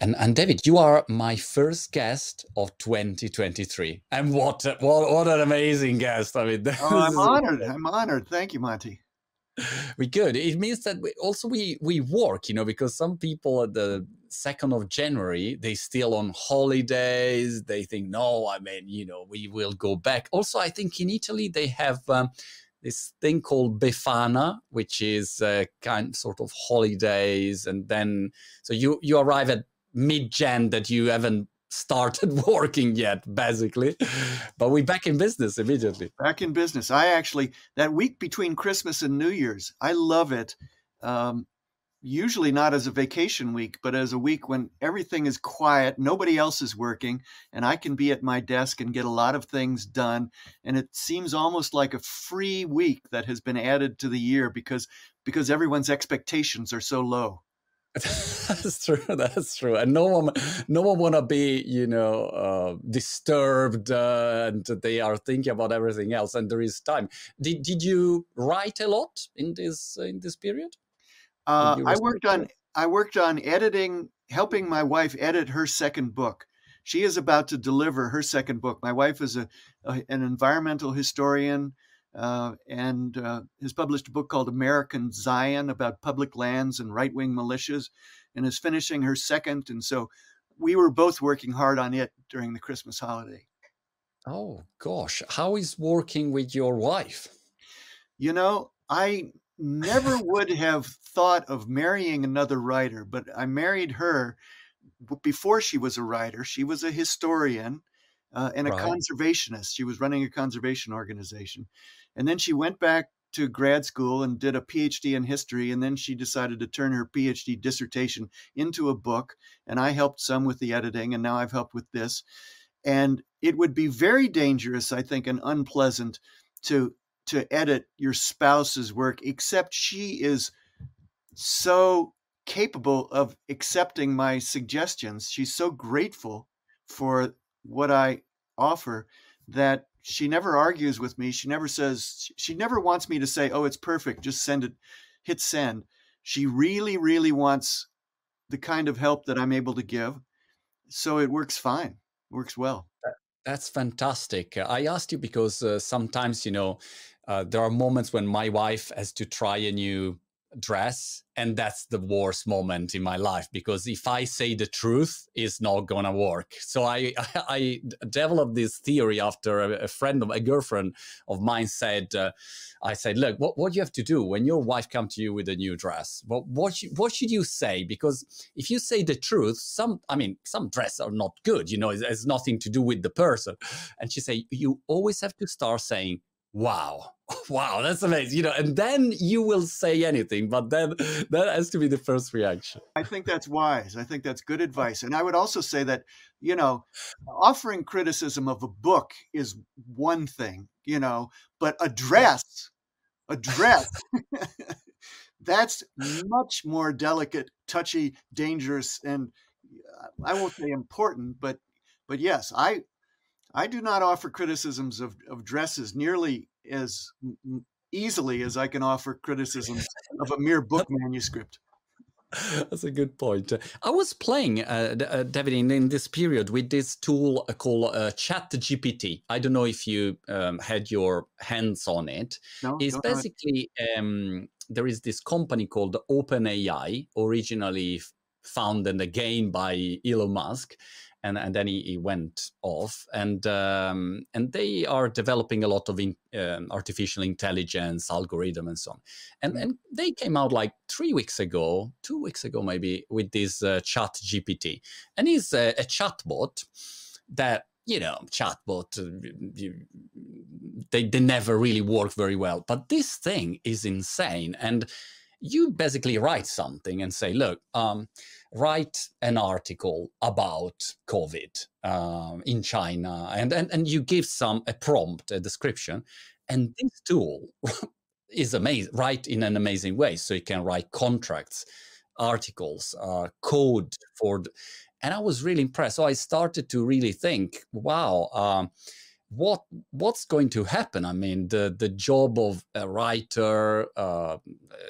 And, and David, you are my first guest of 2023. And what what, what an amazing guest. I mean, oh, I'm honored. I'm honored. Thank you, Monty. We good. It means that we, also we we work, you know, because some people at the second of January they still on holidays. They think, no, I mean, you know, we will go back. Also, I think in Italy they have um, this thing called Befana, which is uh, kind sort of holidays, and then so you you arrive at mid Jan that you haven't started working yet, basically. But we're back in business immediately. Back in business. I actually that week between Christmas and New Year's, I love it. Um, usually not as a vacation week, but as a week when everything is quiet, nobody else is working, and I can be at my desk and get a lot of things done. And it seems almost like a free week that has been added to the year because because everyone's expectations are so low. that's true. That's true. And no one, no one want to be, you know, uh, disturbed, uh, and they are thinking about everything else. And there is time. Did Did you write a lot in this in this period? Uh, I worked on I worked on editing, helping my wife edit her second book. She is about to deliver her second book. My wife is a, a an environmental historian uh, and uh, has published a book called American Zion about public lands and right wing militias, and is finishing her second. And so we were both working hard on it during the Christmas holiday. Oh gosh, how is working with your wife? You know, I never would have thought of marrying another writer, but I married her before she was a writer. She was a historian uh, and a right. conservationist. She was running a conservation organization. And then she went back to grad school and did a PhD in history. And then she decided to turn her PhD dissertation into a book. And I helped some with the editing, and now I've helped with this. And it would be very dangerous, I think, and unpleasant to to edit your spouse's work, except she is so capable of accepting my suggestions. She's so grateful for what I offer that she never argues with me. She never says, she never wants me to say, oh, it's perfect, just send it, hit send. She really, really wants the kind of help that I'm able to give. So it works fine, works well. That's fantastic. I asked you because uh, sometimes, you know, uh, there are moments when my wife has to try a new dress and that's the worst moment in my life because if i say the truth it's not gonna work. So i i, developed this theory after a, friend of a girlfriend of mine said uh, i said look what, what you have to do when your wife comes to you with a new dress what what, what should you say? Because if you say the truth some i mean some dress are not good you know it has nothing to do with the person. And she said you always have to start saying wow. Wow that's amazing. You know and then you will say anything but then that has to be the first reaction. I think that's wise. I think that's good advice. And i would also say that you know offering criticism of a book is one thing you know but address address that's much more delicate touchy dangerous and uh, i won't say important but but yes i I do not offer criticisms of, of dresses nearly as easily as I can offer criticisms of a mere book manuscript. That's a good point. I was playing, uh, uh, David, in, in, this period with this tool uh, called uh, Chat GPT. I don't know if you um, had your hands on it. No, it's basically um, there is this company called OpenAI, originally founded again by Elon Musk, and and then he, he went off. And um, and they are developing a lot of in, um, artificial intelligence algorithm and so on. And mm-hmm. and they came out like three weeks ago two weeks ago maybe with this uh, chat gpt and it's a, a chatbot that you know chatbot uh, you, they, they never really work very well. But this thing is insane. And you basically write something and say look um, write an article about COVID um, in China, and, and and you give some a prompt, a description, and this tool is amazing, write in an amazing way. So you can write contracts, articles, uh, code for, and I was really impressed. So I started to really think, wow. Um, what what's going to happen i mean the the job of a writer uh,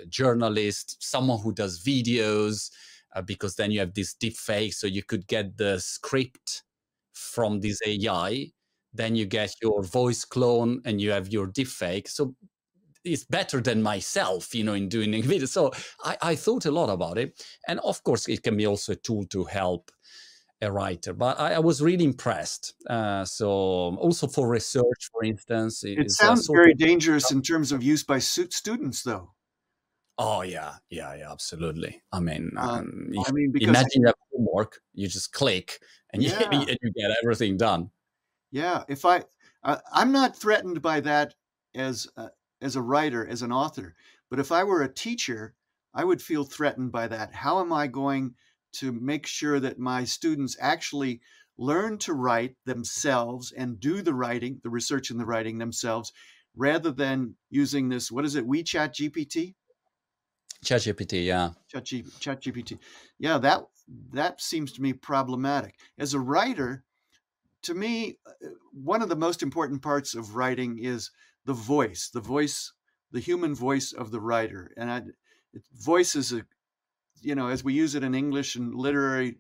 a journalist someone who does videos uh, because then you have this deep fake, so you could get the script from this AI, then you get your voice clone, and you have your deep fake. So it's better than myself, you know, in doing a video. So I, I thought a lot about it, and of course, it can be also a tool to help a writer. But I, I was really impressed. Uh, so also for research, for instance, it, it sounds very dangerous in terms of use by students, though. Oh yeah, yeah, yeah, absolutely. I mean, uh, um, I mean, imagine you have homework, you just click and you, yeah. and you get everything done. Yeah, if I, uh, I'm not threatened by that as uh, as a writer, as an author, but if I were a teacher, I would feel threatened by that. How am I going to make sure that my students actually learn to write themselves and do the writing, the research and the writing themselves, rather than using this? What is it? WeChat GPT. ChatGPT, yeah. Chat, GPT. Yeah, that that seems to me problematic. As a writer, to me, uh, one of the most important parts of writing is the voice, the voice, the human voice of the writer. And I, voice is a, you know, as we use it in English and literary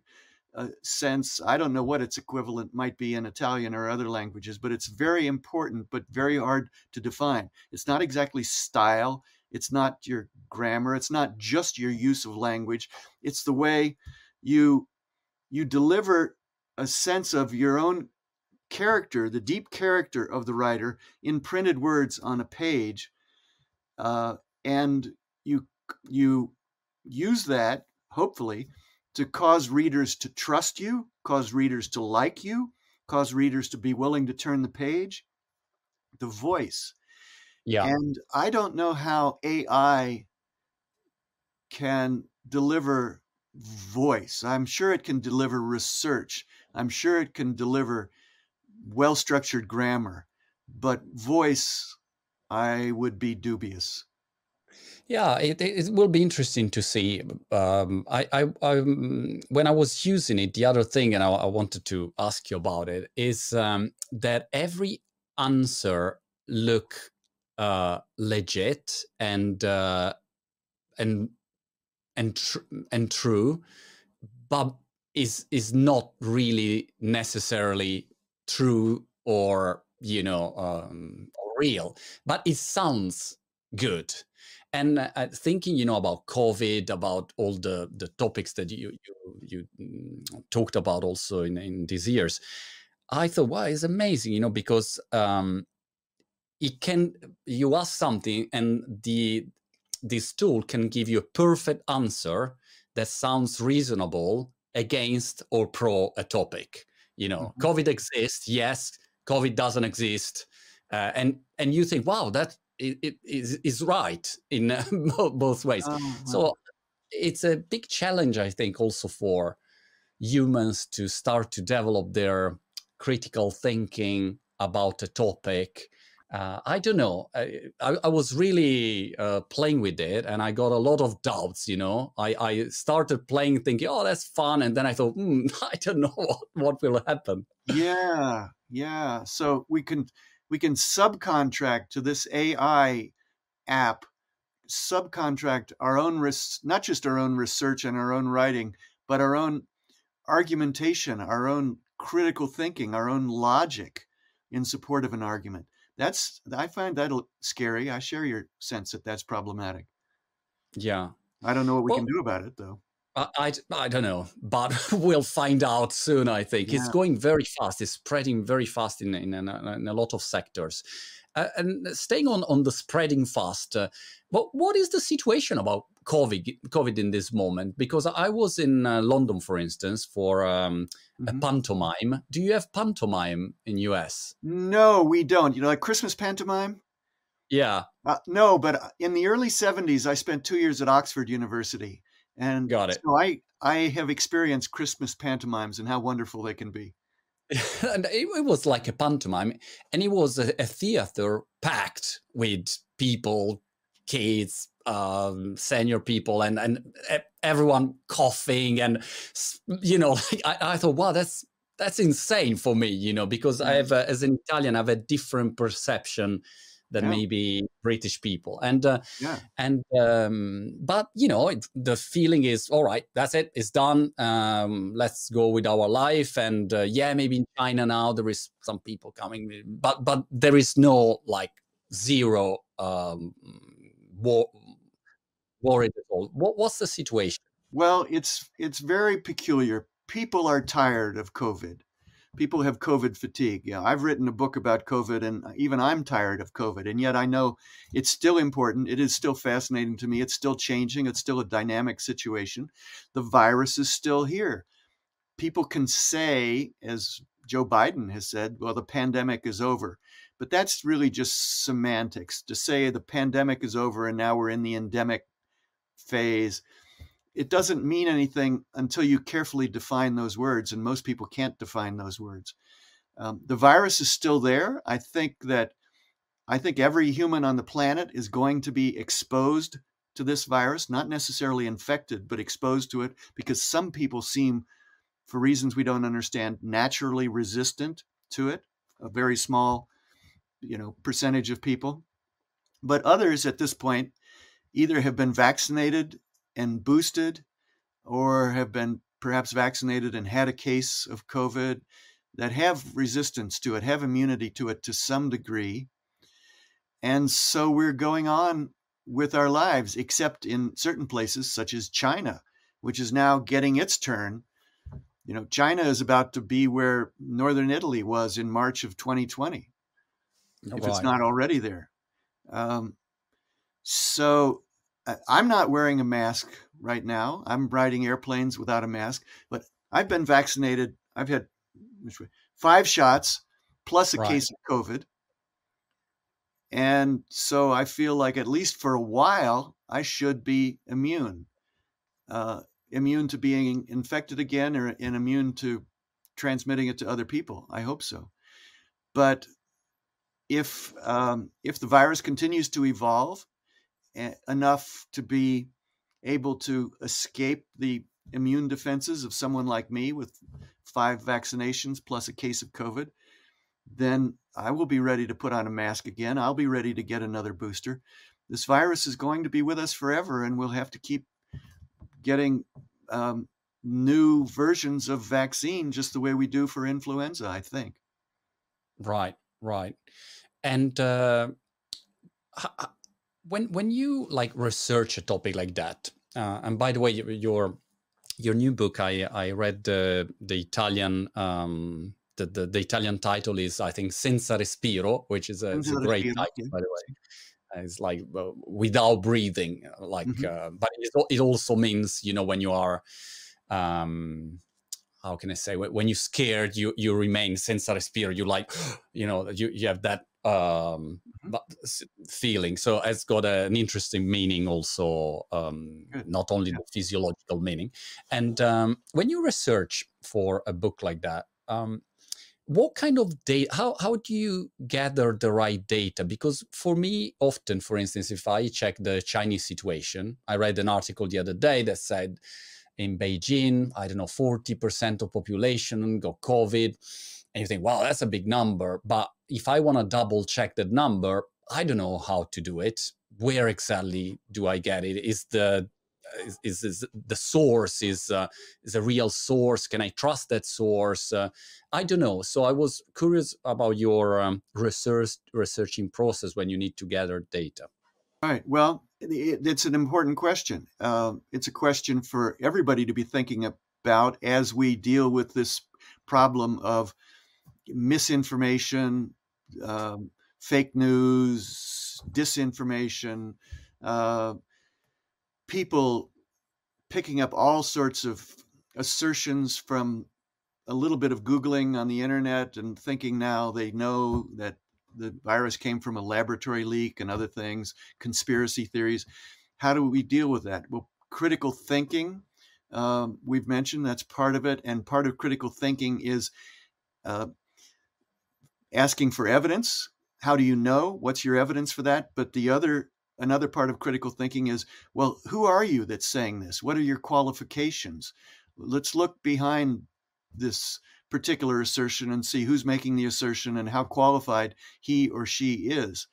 uh, sense, I don't know what its equivalent might be in Italian or other languages, but it's very important, but very hard to define. It's not exactly style. It's not your grammar. It's not just your use of language. It's the way you you deliver a sense of your own character, the deep character of the writer in printed words on a page, uh, and you you use that hopefully to cause readers to trust you, cause readers to like you, cause readers to be willing to turn the page. The voice yeah. And I don't know how AI can deliver voice. I'm sure it can deliver research. I'm sure it can deliver well structured grammar, but voice, I would be dubious. Yeah, it, it will be interesting to see. Um, I, I, I, when I was using it, the other thing, and I, I wanted to ask you about it, is um, that every answer look uh, legit and uh, and and tr- and true, but is is not really necessarily true or you know um, real, but it sounds good. And uh, thinking, you know, about COVID, about all the the topics that you you you mm, talked about also in in these years, I thought, wow, it's amazing, you know, because um, it can you ask something and the this tool can give you a perfect answer that sounds reasonable against or pro a topic you know mm-hmm. covid exists yes covid doesn't exist uh, and and you think wow that it, it is, is right in uh, both ways uh-huh. so it's a big challenge i think also for humans to start to develop their critical thinking about a topic uh, I don't know. I, I, I was really uh, playing with it, and I got a lot of doubts. You know, I, I started playing, thinking, "Oh, that's fun," and then I thought, hmm, "I don't know what, what will happen." Yeah, yeah. So we can we can subcontract to this AI app, subcontract our own risks, not just our own research and our own writing, but our own argumentation, our own critical thinking, our own logic in support of an argument that's I find that scary. I share your sense that that's problematic. Yeah. I don't know what we well, can do about it though. I, I, I, don't know, but we'll find out soon. I think yeah. it's going very fast. It's spreading very fast in in, in, a, in a lot of sectors. Uh, and staying on on the spreading fast, uh, what what is the situation about COVID COVID in this moment? Because I was in uh, London, for instance, for um, mm-hmm. a pantomime. Do you have pantomime in US? No, we don't. You know, like Christmas pantomime. Yeah. Uh, no, but uh, in the early '70s, I spent two years at Oxford University, and got it. So I I have experienced Christmas pantomimes and how wonderful they can be. and it, it, was like a pantomime, and it was a, a theater packed with people, kids, um, senior people, and and everyone coughing, and you know, like, I, I thought, wow, that's that's insane for me, you know, because I have, a, as an Italian, I have a different perception than Yeah. maybe British people. And uh, Yeah. and um, but you know it, the feeling is all right. That's it. It's done. Um, let's go with our life. And uh, yeah, maybe in China now there is some people coming, but but there is no like zero um, war, worried at all. What, what's the situation? Well, it's it's very peculiar. People are tired of COVID. People have COVID fatigue. Yeah, I've written a book about COVID, and uh, even I'm tired of COVID. And yet, I know it's still important. It is still fascinating to me. It's still changing. It's still a dynamic situation. The virus is still here. People can say, as Joe Biden has said, "Well, the pandemic is over," but that's really just semantics. To say the pandemic is over and now we're in the endemic phase it doesn't mean anything until you carefully define those words, and most people can't define those words. Um, the virus is still there. I think that I think every human on the planet is going to be exposed to this virus, not necessarily infected, but exposed to it, because some people seem, for reasons we don't understand, naturally resistant to it. A very small, you know, percentage of people, but others at this point either have been vaccinated and boosted or have been perhaps vaccinated and had a case of COVID that have resistance to it, have immunity to it to some degree. And so we're going on with our lives, except in certain places, such as China, which is now getting its turn. You know, China is about to be where Northern Italy was in March of 2020, if it's not already there. Um, so I'm not wearing a mask right now. I'm riding airplanes without a mask, but I've been vaccinated. I've had five shots plus a Right. case of COVID. And so I feel like at least for a while, I should be immune, uh, immune to being infected again or and immune to transmitting it to other people. I hope so. But if um, if the virus continues to evolve enough to be able to escape the immune defenses of someone like me with five vaccinations plus a case of COVID, then I will be ready to put on a mask again. I'll be ready to get another booster. This virus is going to be with us forever, and we'll have to keep getting um, new versions of vaccine just the way we do for influenza, I think. Right, right. And uh, when when you like research a topic like that, uh, and by the way, your your, new book, I I read the the Italian um, the, the the Italian title is I think Senza Respiro, which is a, a great respiro, title yeah. by the way. It's like uh, without breathing, like, Mhm. uh, but it, it also means you know when you are um how can I say when when you're scared, you you remain senza respiro. You like, you know, you you have that um Mhm. feeling. So it's got a, an interesting meaning also, um, not only Yeah. the physiological meaning. And um, when you research for a book like that, um, what kind of data? How how do you gather the right data? Because for me, often, for instance, if I check the Chinese situation, I read an article the other day that said in Beijing, I don't know, 40% of population got COVID. And you think, wow, that's a big number. But if I want to double check that number, I don't know how to do it. Where exactly do I get it? Is the is, is, is the source is uh, is a real source? Can I trust that source? Uh, I don't know. So I was curious about your um, research researching process when you need to gather data. All right. Well, it, it's an important question. Uh, it's a question for everybody to be thinking about as we deal with this problem of misinformation, um, fake news, disinformation, uh, people picking up all sorts of assertions from a little bit of Googling on the internet and thinking now they know that the virus came from a laboratory leak and other things, conspiracy theories. How do we deal with that? Well, critical thinking, um, we've mentioned that's part of it. And part of critical thinking is uh, asking for evidence. How do you know? What's your evidence for that? But the other, another part of critical thinking is, well, who are you that's saying this? What are your qualifications? Let's look behind this particular assertion and see who's making the assertion and how qualified he or she is.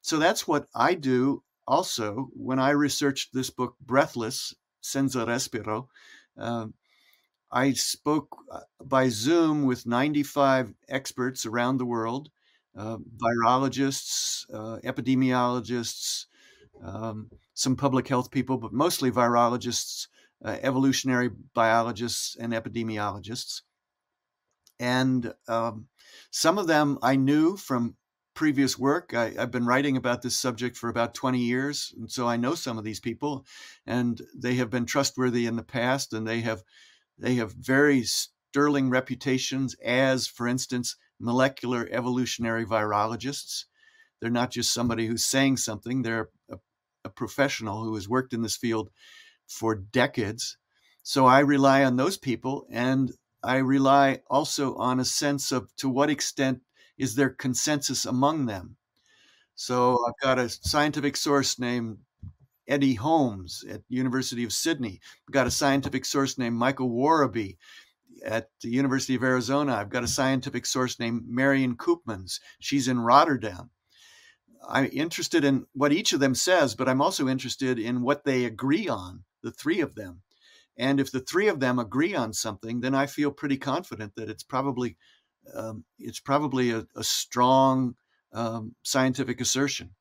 so that's what I do also when I researched this book, Breathless, Senza Respiro. Uh, I spoke uh, by Zoom with 95 experts around the world, uh, virologists, uh, epidemiologists, um, some public health people, but mostly virologists, uh, evolutionary biologists, and epidemiologists. And um, some of them I knew from previous work. I, have been writing about this subject for about 20 years, and so I know some of these people, and they have been trustworthy in the past, and they have they have very sterling reputations as, for instance, molecular evolutionary virologists. They're not just somebody who's saying something; they're a, a professional who has worked in this field for decades. So I rely on those people, and I rely also on a sense of to what extent is there consensus among them? So I've got a scientific source named Eddie Holmes at University of Sydney. I've got a scientific source named Michael Worobey at the University of Arizona. I've got a scientific source named Marion Koopmans. She's in Rotterdam. I'm interested in what each of them says, but I'm also interested in what they agree on, the three of them. And if the three of them agree on something, then I feel pretty confident that it's probably um, it's probably a, a strong um, scientific assertion.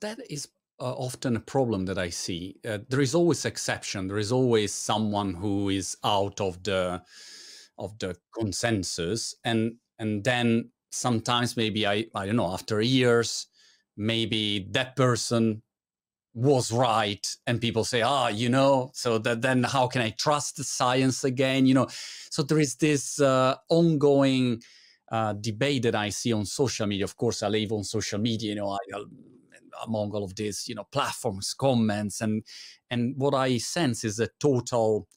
That is uh, often a problem that I see. Uh, there is always exception. There is always someone who is out of the of the consensus, and and then sometimes maybe I I don't know after years maybe that person was right and people say ah you know so that then how can i trust the science again? You know so there is this uh, ongoing uh, debate that i see on social media. Of course i live on social media you know I, among all of these you know platforms comments and and what i sense is a total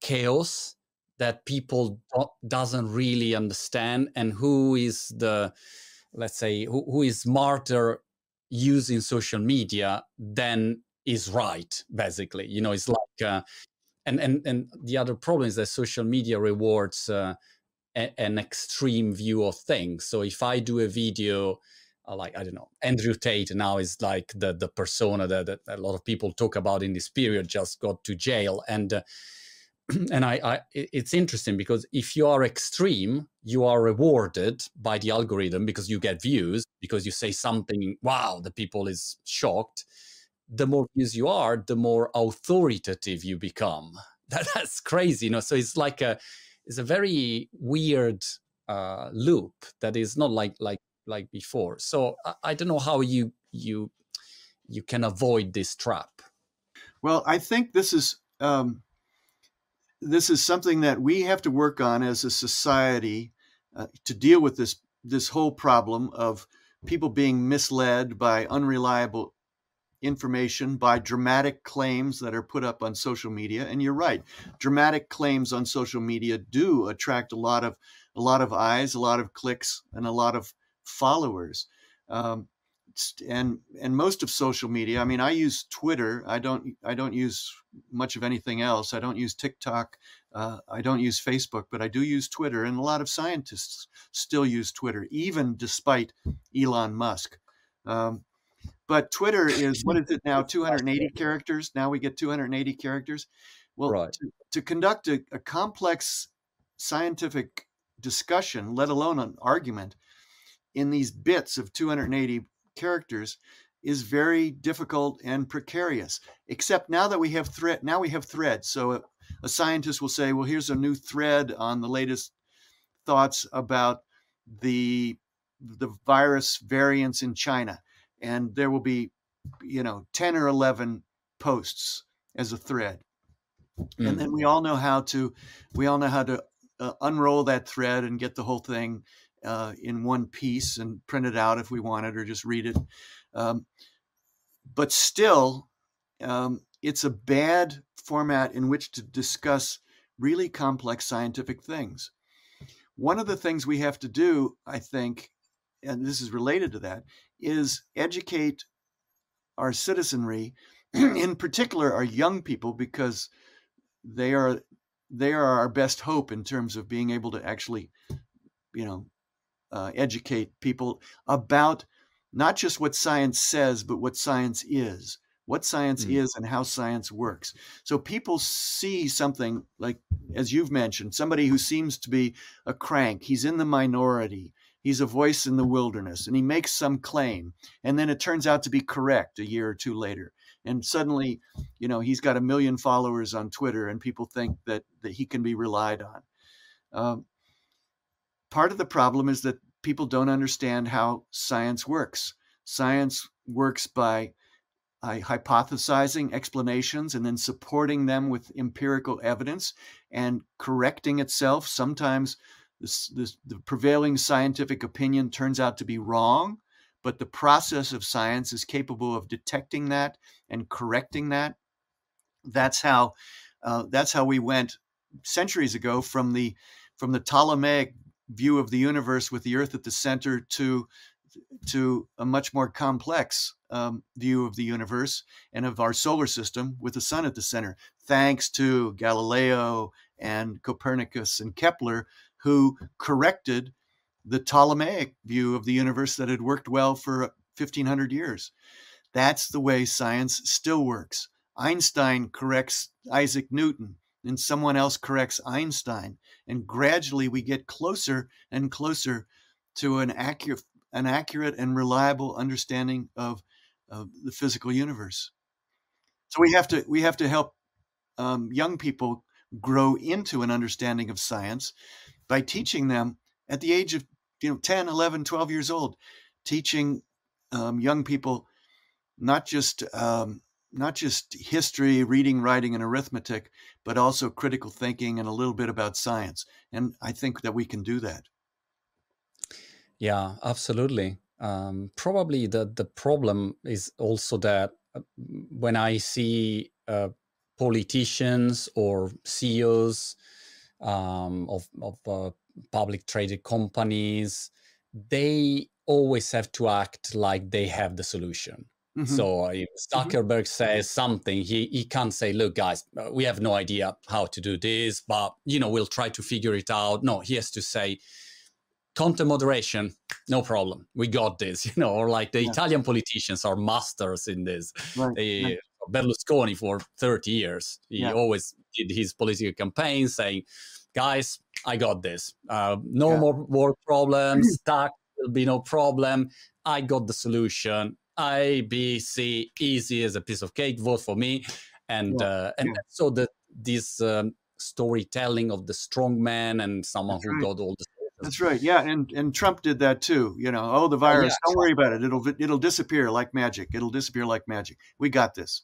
chaos that people doesn't really understand and who is the let's say who, who is smarter using social media then is right basically. You know it's like uh, and and and the other problem is that social media rewards uh, a, an extreme view of things. So if i do a video uh, like i don't know andrew tate now is like the the persona that, that, a lot of people talk about in this period just got to jail and uh, and I, I, it's interesting because if you are extreme you are rewarded by the algorithm because you get views because you say something wow the people is shocked. The more views you are the more authoritative you become. That, that's crazy you know? So it's like a it's a very weird uh, loop that is not like like like before. So I, I don't know how you you you can avoid this trap. Well i think this is um this is something that we have to work on as a society uh, to deal with this this whole problem of people being misled by unreliable information by dramatic claims that are put up on social media. And you're right dramatic claims on social media do attract a lot of a lot of eyes a lot of clicks and a lot of followers. Um, and and most of social media i mean i use twitter i don't i don't use much of anything else i don't use tiktok uh, i don't use facebook but i do use twitter and a lot of scientists still use twitter even despite elon musk. Um, but twitter is what is it now 280 characters? Now we get 280 characters? Well right. to, to, conduct a, a complex scientific discussion let alone an argument in these bits of 280 characters is very difficult and precarious. Except now that we have thread, now we have threads. So a, a, scientist will say, "Well, here's a new thread on the latest thoughts about the the virus variants in China," and there will be, you know, ten or eleven posts as a thread, mm. and then we all know how to we all know how to uh, unroll that thread and get the whole thing uh, in one piece and print it out if we want it or just read it. Um, but still, um, it's a bad format in which to discuss really complex scientific things. One of the things we have to do, I think, and this is related to that, is educate our citizenry, in particular our young people, because they are they are our best hope in terms of being able to actually, you know, uh, educate people about not just what science says, but what science is, what science mm. is and how science works. So people see something like, as you've mentioned, somebody who seems to be a crank, he's in the minority, he's a voice in the wilderness, and he makes some claim, and then it turns out to be correct a year or two later. And suddenly, you know, he's got a million followers on Twitter, and people think that, that he can be relied on. Um, part of the problem is that people don't understand how science works. Science works by uh, hypothesizing explanations and then supporting them with empirical evidence and correcting itself. Sometimes this, this, the prevailing scientific opinion turns out to be wrong, but the process of science is capable of detecting that and correcting that. That's how uh, that's how we went centuries ago from the from the Ptolemaic view of the universe with the Earth at the center to to a much more complex um, view of the universe and of our solar system with the sun at the center, thanks to Galileo and Copernicus and Kepler, who corrected the Ptolemaic view of the universe that had worked well for 1500 years. That's the way science still works. Einstein corrects Isaac Newton and someone else corrects Einstein. And gradually we get closer and closer to an accurate, an accurate and reliable understanding of, of the physical universe. So we have to we have to help um, young people grow into an understanding of science by teaching them at the age of you know 10 11 12 years old teaching um, young people not just um, not just history, reading, writing, and arithmetic, but also critical thinking and a little bit about science. And I think that we can do that. Yeah, absolutely. Um, probably the the problem is also that uh, when I see uh, politicians or CEOs um, of of uh, public traded companies, they always have to act like they have the solution Mm-hmm. So if mm-hmm. Zuckerberg mm-hmm. says something, he, he can't say, look, guys, uh, we have no idea how to do this, but, you know, we'll try to figure it out. No, he has to say, content moderation, no problem. We got this, you know, or like the yeah. Italian politicians are masters in this. Right. They, right. Berlusconi for 30 years, he yeah. always did his political campaign saying, guys, I got this. Uh, no more war problems, tax will be no problem. I got the solution I, B, C, easy as a piece of cake. Vote for me, and yeah. uh, and yeah. so the this um, storytelling of the strong man and someone That's who right. got all the. That's right. Yeah, and and Trump did that too. You know, oh the virus, oh, yeah. don't worry about it. It'll it'll disappear like magic. It'll disappear like magic. We got this.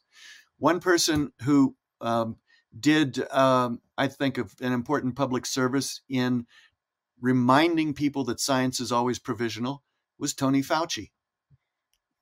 One person who um, did, um, I think, of an important public service in reminding people that science is always provisional was Tony Fauci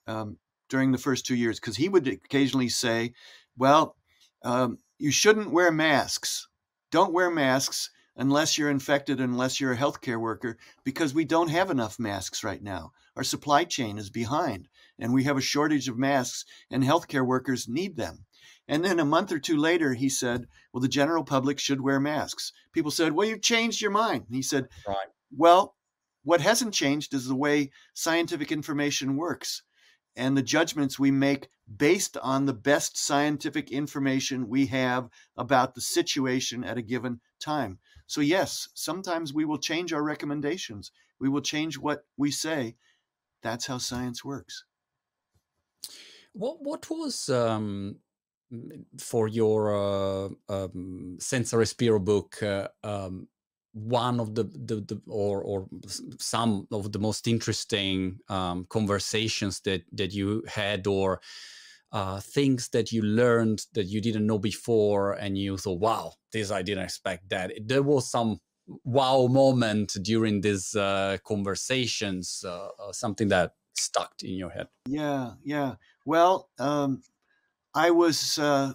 um, during the first two years because he would occasionally say, "Well, um, you shouldn't wear masks. Don't wear masks." Unless you're infected, unless you're a healthcare worker, because we don't have enough masks right now. Our supply chain is behind, and we have a shortage of masks, and healthcare workers need them. And then a month or two later, he said, Well, the general public should wear masks. People said, Well, you've changed your mind. And he said, right. Well, what hasn't changed is the way scientific information works and the judgments we make based on the best scientific information we have about the situation at a given time. So, yes, sometimes we will change our recommendations, we will change what we say. That's how science works. What, what was um, for your uh, um, Senza Respiro book uh, um, one of the, the, the, or or some of the most interesting um, conversations that that you had or uh, things that you learned that you didn't know before and you thought wow this i didn't expect that. There was some wow moment during these uh, conversations uh, uh something that stuck in your head. Yeah yeah. Well um, i was uh,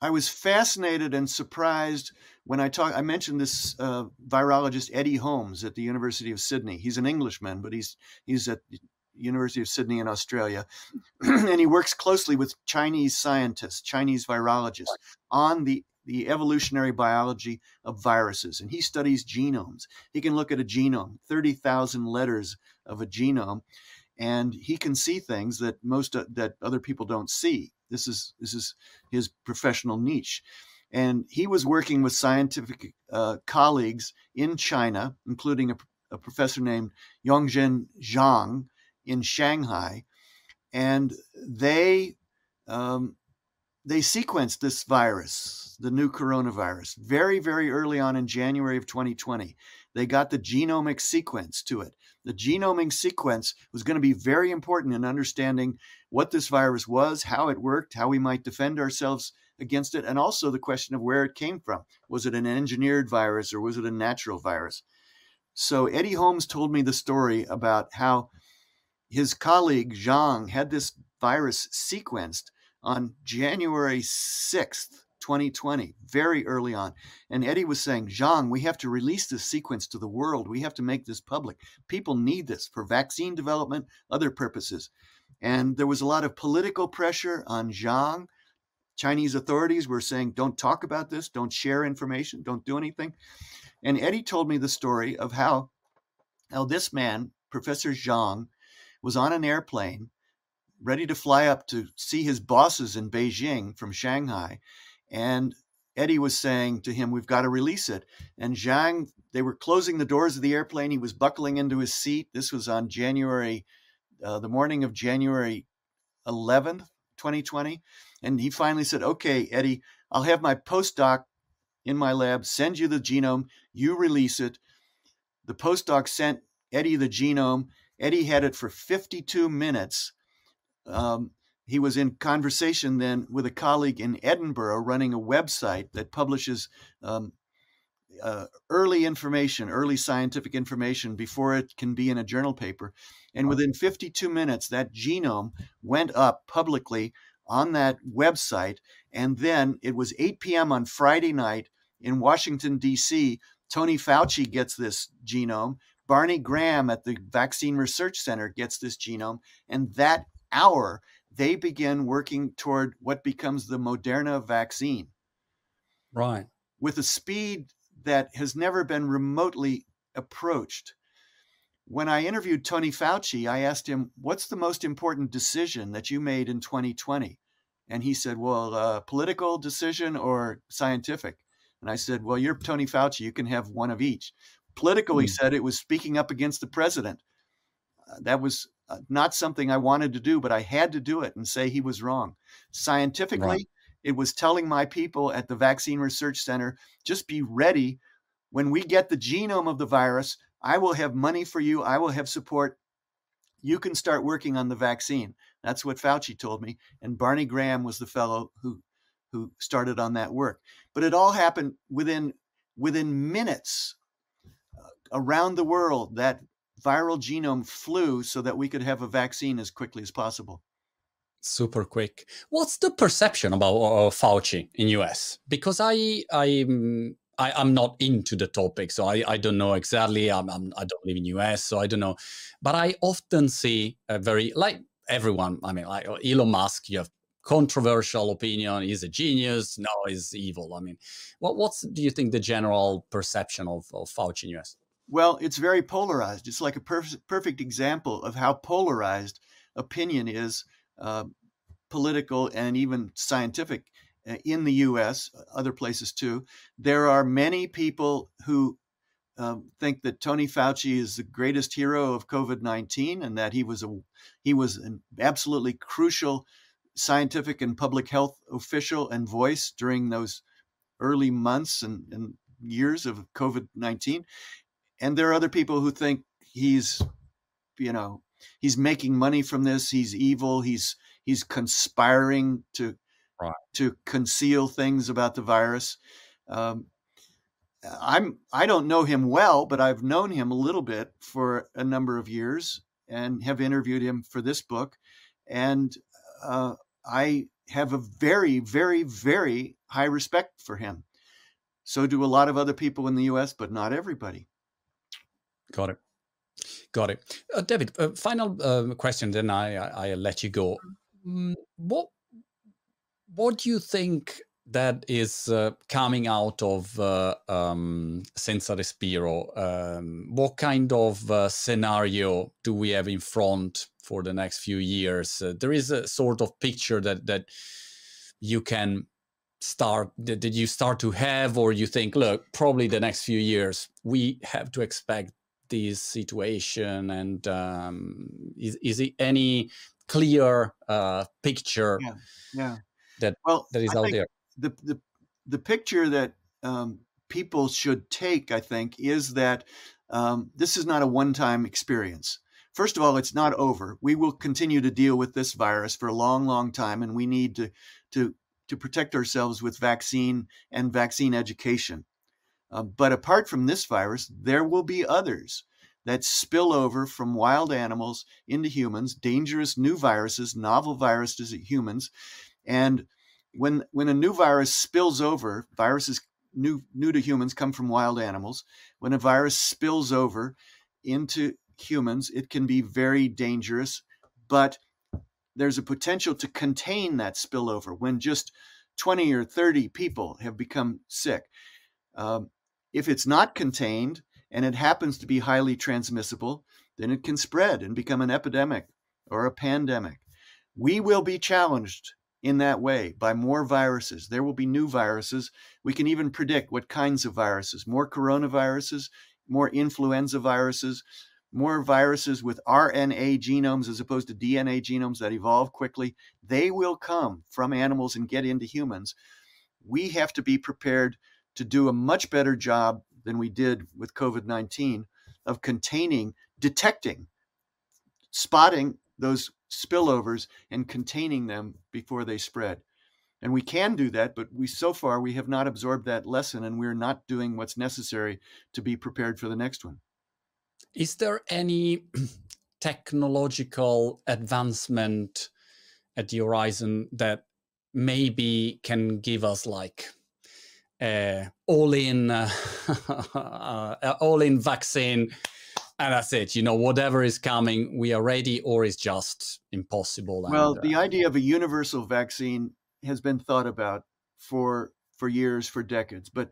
i was fascinated and surprised when I talk, I mentioned this uh, virologist Eddie Holmes at the University of Sydney. He's an Englishman, but he's he's at the University of Sydney in Australia, and he works closely with Chinese scientists, Chinese virologists, on the the evolutionary biology of viruses. And he studies genomes. He can look at a genome, thirty thousand letters of a genome, and he can see things that most uh, that other people don't see. This is this is his professional niche, and he was working with scientific uh, colleagues in China, including a, a professor named Yongzhen Zhang in Shanghai, and they um, they sequenced this virus, the new coronavirus, very, very early on in January of 2020. They got the genomic sequence to it. The genomic sequence was going to be very important in understanding what this virus was, how it worked, how we might defend ourselves against it, and also the question of where it came from. Was it an engineered virus or was it a natural virus? So Eddie Holmes told me the story about how his colleague Zhang had this virus sequenced on January 6th, 2020, very early on. And Eddie was saying, Zhang, we have to release this sequence to the world. We have to make this public. People need this for vaccine development, other purposes. And there was a lot of political pressure on Zhang. Chinese authorities were saying, don't talk about this, don't share information, don't do anything. And Eddie told me the story of how, how this man, Professor Zhang, was on an airplane ready to fly up to see his bosses in Beijing from Shanghai. And Eddie was saying to him, We've got to release it. And Zhang, they were closing the doors of the airplane. He was buckling into his seat. This was on January, uh, the morning of January 11th, 2020. And he finally said, Okay, Eddie, I'll have my postdoc in my lab send you the genome. You release it. The postdoc sent Eddie the genome. Eddie had it for 52 minutes um, he was in conversation then with a colleague in Edinburgh running a website that publishes um, uh, early information, early scientific information before it can be in a journal paper. And within 52 minutes, that genome went up publicly on that website. And then it was 8 p.m. on Friday night in Washington, D.C. Tony Fauci gets this genome. Barney Graham at the Vaccine Research Center gets this genome. And that hour, they begin working toward what becomes the Moderna vaccine. Right. With a speed that has never been remotely approached. When I interviewed Tony Fauci, I asked him, What's the most important decision that you made in 2020? And he said, Well, uh, political decision or scientific? And I said, Well, you're Tony Fauci. You can have one of each. Political, mm. he hmm. said, it was speaking up against the president. Uh, that was uh, not something I wanted to do, but I had to do it and say he was wrong. Scientifically, right. it was telling my people at the Vaccine Research Center just be ready. When we get the genome of the virus, I will have money for you, I will have support. You can start working on the vaccine. That's what Fauci told me. And Barney Graham was the fellow who who started on that work. But it all happened within within minutes uh, around the world. That viral genome flew so that we could have a vaccine as quickly as possible. Super quick. What's the perception about uh, Fauci in US? Because I I'm I, am not into the topic, so I, I don't know exactly. I'm, I'm I do not live in US, so I don't know. But I often see a very like everyone. I mean, like Elon Musk. You have controversial opinion. He's a genius. No, he's evil. I mean, what what's do you think the general perception of, of Fauci in US? Well, it's very polarized. It's like a perf- perfect example of how polarized opinion is, uh, political and even scientific in the US, other places too. There are many people who um, think that Tony Fauci is the greatest hero of COVID nineteen, and that he was a he was an absolutely crucial scientific and public health official and voice during those early months and, and years of COVID nineteen and there are other people who think he's you know he's making money from this he's evil he's he's conspiring to right. to conceal things about the virus um, i'm i don't know him well but i've known him a little bit for a number of years and have interviewed him for this book and uh, i have a very very very high respect for him so do a lot of other people in the us but not everybody Got it. Got it. Uh, David, uh, final uh, question, then I, I, will let you go. Mm, what what do you think that is uh, coming out of uh, um, Senza Respiro? Um, what kind of uh, scenario do we have in front for the next few years. Uh, there is a sort of picture that that you can start that you start to have, or you think, look, probably the next few years we have to expect this situation, and um, is is it any clear uh, picture? Yeah, yeah. That well, that is I out there. The the the picture that um, people should take, I think, is that um, this is not a one time experience. First of all, it's not over. We will continue to deal with this virus for a long, long time, and we need to, to, to protect ourselves with vaccine and vaccine education. Uh, but apart from this virus, there will be others that spill over from wild animals into humans, dangerous new viruses, novel viruses in humans. And when, when a new virus spills over, viruses new new to humans come from wild animals. When a virus spills over into humans, it can be very dangerous, but there's a potential to contain that spillover when just 20 or 30 people have become sick. Um, if it's not contained and it happens to be highly transmissible, then it can spread and become an epidemic or a pandemic. We will be challenged in that way by more viruses. There will be new viruses. We can even predict what kinds of viruses more coronaviruses, more influenza viruses, more viruses with RNA genomes as opposed to DNA genomes that evolve quickly. They will come from animals and get into humans. We have to be prepared to do a much better job than we did with COVID 19 of containing, detecting, spotting those spillovers and containing them before they spread. And we can do that, but we so far we have not absorbed that lesson and we're not doing what's necessary to be prepared for the next one. Is there any technological advancement at the horizon that maybe can give us like uh, all in uh, all in vaccine and that's it. You know whatever is coming we are ready or is just impossible well and, the uh, idea of a universal vaccine has been thought about for for years for decades. But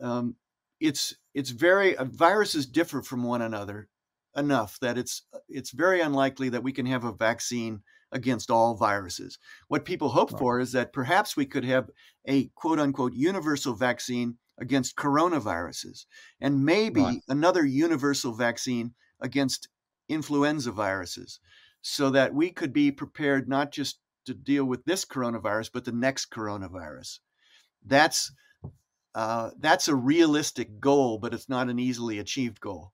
um, it's it's very uh, viruses differ from one another enough that it's it's very unlikely that we can have a vaccine against all viruses. What people hope right. for is that perhaps we could have a quote unquote universal vaccine against coronaviruses, and maybe right. another universal vaccine against influenza viruses, so that we could be prepared not just to deal with this coronavirus, but the next coronavirus. That's uh, that's a realistic goal, but it's not an easily achieved goal.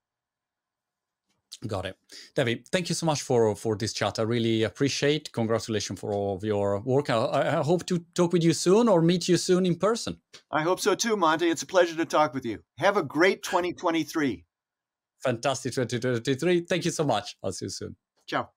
Got it. David, thank you so much for for this chat. I really appreciate. Congratulations for all of your work. I, I, hope to talk with you soon or meet you soon in person. I hope so too, Monty. It's a pleasure to talk with you. Have a great 2023. Fantastic 2023. Thank you so much. I'll see you soon. Ciao.